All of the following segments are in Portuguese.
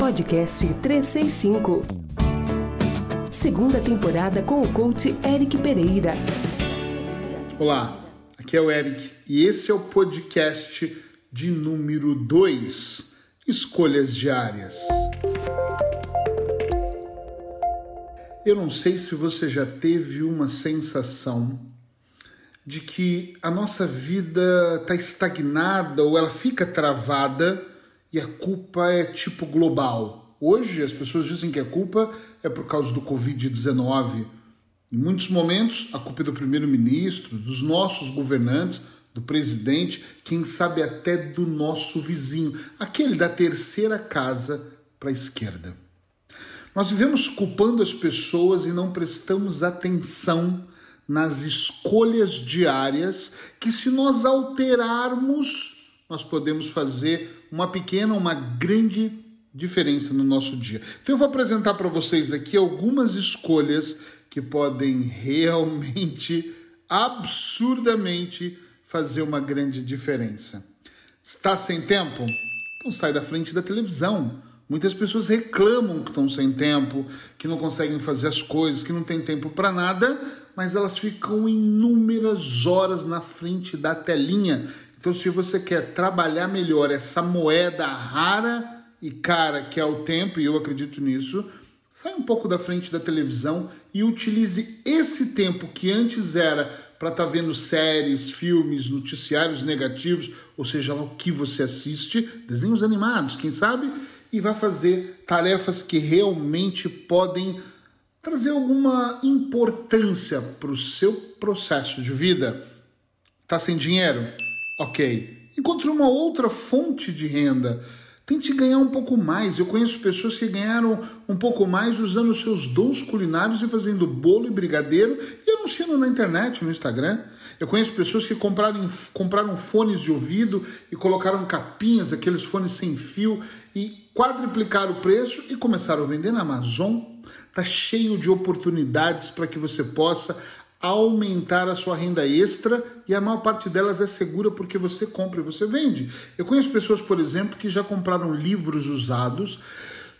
Podcast 365. Segunda temporada com o coach Eric Pereira. Olá, aqui é o Eric e esse é o podcast de número 2, Escolhas Diárias. Eu não sei se você já teve uma sensação de que a nossa vida está estagnada ou ela fica travada e a culpa é tipo global. Hoje as pessoas dizem que a culpa é por causa do Covid-19. Em muitos momentos, a culpa é do primeiro-ministro, dos nossos governantes, do presidente, quem sabe até do nosso vizinho, aquele da terceira casa para a esquerda. Nós vivemos culpando as pessoas e não prestamos atenção nas escolhas diárias que, se nós alterarmos, nós podemos fazer uma pequena, uma grande diferença no nosso dia. Então, eu vou apresentar para vocês aqui algumas escolhas que podem realmente, absurdamente, fazer uma grande diferença. Está sem tempo? Então, sai da frente da televisão. Muitas pessoas reclamam que estão sem tempo, que não conseguem fazer as coisas, que não tem tempo para nada, mas elas ficam inúmeras horas na frente da telinha. Então, se você quer trabalhar melhor essa moeda rara e cara que é o tempo, e eu acredito nisso, sai um pouco da frente da televisão e utilize esse tempo que antes era para estar tá vendo séries, filmes, noticiários negativos, ou seja lá o que você assiste, desenhos animados, quem sabe, e vai fazer tarefas que realmente podem trazer alguma importância para o seu processo de vida. Tá sem dinheiro? Ok. Encontre uma outra fonte de renda. Tente ganhar um pouco mais. Eu conheço pessoas que ganharam um pouco mais usando seus dons culinários e fazendo bolo e brigadeiro e anunciando na internet, no Instagram. Eu conheço pessoas que compraram, compraram fones de ouvido e colocaram capinhas, aqueles fones sem fio, e quadriplicaram o preço e começaram a vender na Amazon. Está cheio de oportunidades para que você possa aumentar a sua renda extra e a maior parte delas é segura porque você compra e você vende. Eu conheço pessoas, por exemplo, que já compraram livros usados,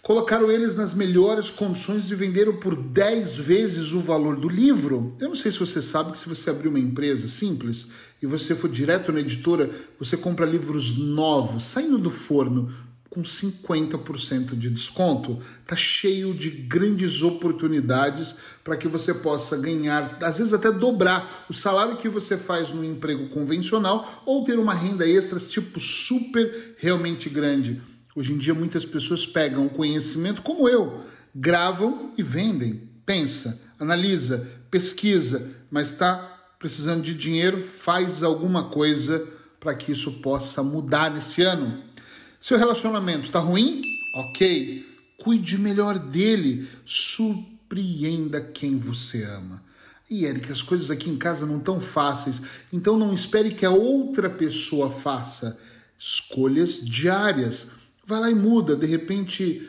colocaram eles nas melhores condições e venderam por 10 vezes o valor do livro. Eu não sei se você sabe que se você abrir uma empresa simples e você for direto na editora, você compra livros novos, saindo do forno, com 50% de desconto. Tá cheio de grandes oportunidades para que você possa ganhar, às vezes até dobrar o salário que você faz no emprego convencional ou ter uma renda extra tipo super realmente grande. Hoje em dia muitas pessoas pegam conhecimento como eu, gravam e vendem. Pensa, analisa, pesquisa, mas está precisando de dinheiro, faz alguma coisa para que isso possa mudar esse ano. Seu relacionamento está ruim? Ok. Cuide melhor dele. Surpreenda quem você ama. E Eric, as coisas aqui em casa não estão fáceis, então não espere que a outra pessoa faça escolhas diárias. Vai lá e muda, de repente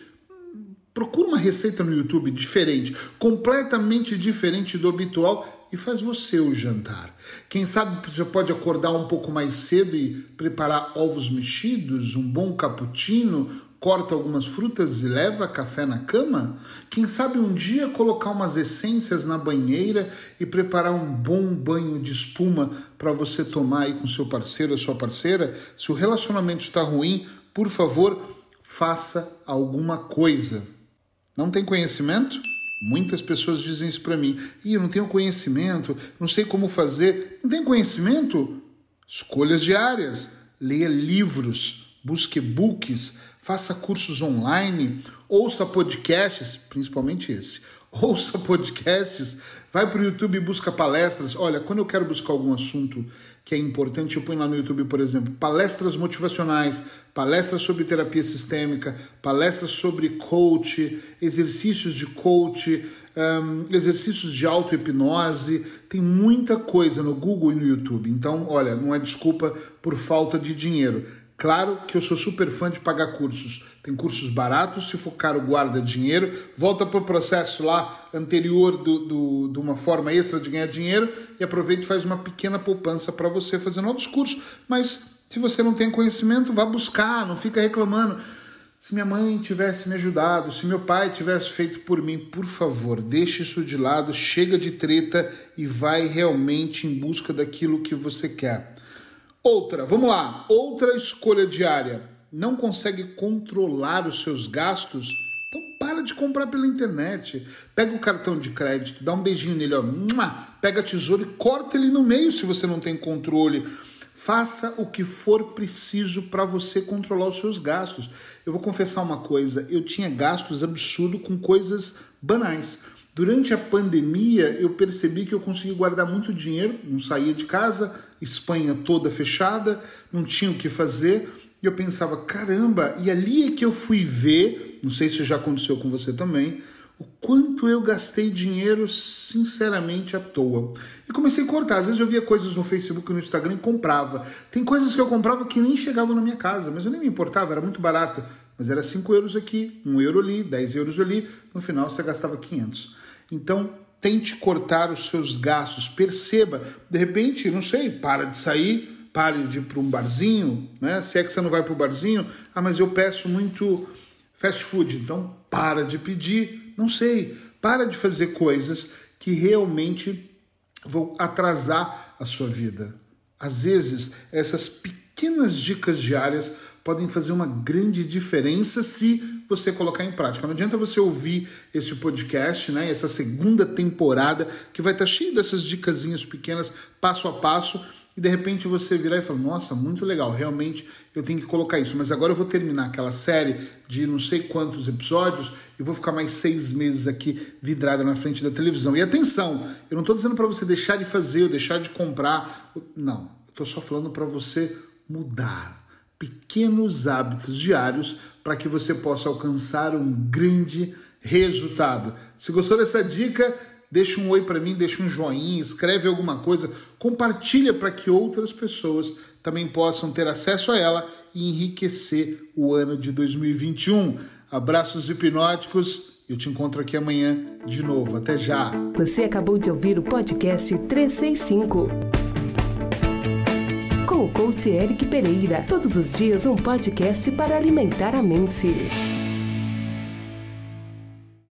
procura uma receita no YouTube diferente, completamente diferente do habitual e faz você o jantar. Quem sabe você pode acordar um pouco mais cedo e preparar ovos mexidos, um bom cappuccino, corta algumas frutas e leva café na cama? Quem sabe um dia colocar umas essências na banheira e preparar um bom banho de espuma para você tomar aí com seu parceiro ou sua parceira? Se o relacionamento está ruim, por favor, faça alguma coisa. Não tem conhecimento? Muitas pessoas dizem isso para mim. E eu não tenho conhecimento, não sei como fazer. Não tem conhecimento? Escolhas diárias. Leia livros, busque books, faça cursos online, ouça podcasts, principalmente esse. Ouça podcasts, vai para o YouTube e busca palestras. Olha, quando eu quero buscar algum assunto que é importante, eu ponho lá no YouTube, por exemplo, palestras motivacionais, palestras sobre terapia sistêmica, palestras sobre coach, exercícios de coach, um, exercícios de auto-hipnose. Tem muita coisa no Google e no YouTube. Então, olha, não é desculpa por falta de dinheiro Claro que eu sou super fã de pagar cursos. Tem cursos baratos, se for caro, guarda dinheiro. Volta para o processo lá anterior do, do, de uma forma extra de ganhar dinheiro e aproveita e faz uma pequena poupança para você fazer novos cursos. Mas se você não tem conhecimento, vá buscar, não fica reclamando. Se minha mãe tivesse me ajudado, se meu pai tivesse feito por mim, por favor, deixe isso de lado, chega de treta e vai realmente em busca daquilo que você quer. Outra, vamos lá, outra escolha diária. Não consegue controlar os seus gastos? Então para de comprar pela internet. Pega o cartão de crédito, dá um beijinho nele, ó, pega a tesoura e corta ele no meio se você não tem controle Faça o que for preciso para você controlar os seus gastos. Eu vou confessar uma coisa: eu tinha gastos absurdos com coisas banais. Durante a pandemia, eu percebi que eu consegui guardar muito dinheiro, não saía de casa, Espanha toda fechada, não tinha o que fazer. E eu pensava, caramba, e ali é que eu fui ver, não sei se já aconteceu com você também, o quanto eu gastei dinheiro sinceramente à toa. E comecei a cortar. Às vezes eu via coisas no Facebook e no Instagram e comprava. Tem coisas que eu comprava que nem chegavam na minha casa, mas eu nem me importava, era muito barato. Mas era 5 euros aqui, 1 um euro ali, 10 euros ali. No final você gastava 500. Então tente cortar os seus gastos. Perceba, de repente, não sei, para de sair, pare de ir para um barzinho, né? Se é que você não vai para o barzinho, ah, mas eu peço muito fast food, então para de pedir não sei. Para de fazer coisas que realmente vão atrasar a sua vida. Às vezes, essas pequenas dicas diárias podem fazer uma grande diferença se você colocar em prática. Não adianta você ouvir esse podcast, né, essa segunda temporada, que vai estar cheio dessas dicasinhas pequenas, passo a passo, e de repente você virar e falar: Nossa, muito legal, realmente eu tenho que colocar isso. Mas agora eu vou terminar aquela série de não sei quantos episódios e vou ficar mais seis meses aqui vidrada na frente da televisão. E atenção, eu não estou dizendo para você deixar de fazer ou deixar de comprar. Não, estou só falando para você mudar pequenos hábitos diários para que você possa alcançar um grande resultado. Se gostou dessa dica, deixa um oi para mim, deixa um joinha, escreve alguma coisa, compartilha para que outras pessoas também possam ter acesso a ela e enriquecer o ano de 2021. Abraços hipnóticos. Eu te encontro aqui amanhã de novo. Até já. Você acabou de ouvir o podcast 365 com o coach Eric Pereira. Todos os dias um podcast para alimentar a mente.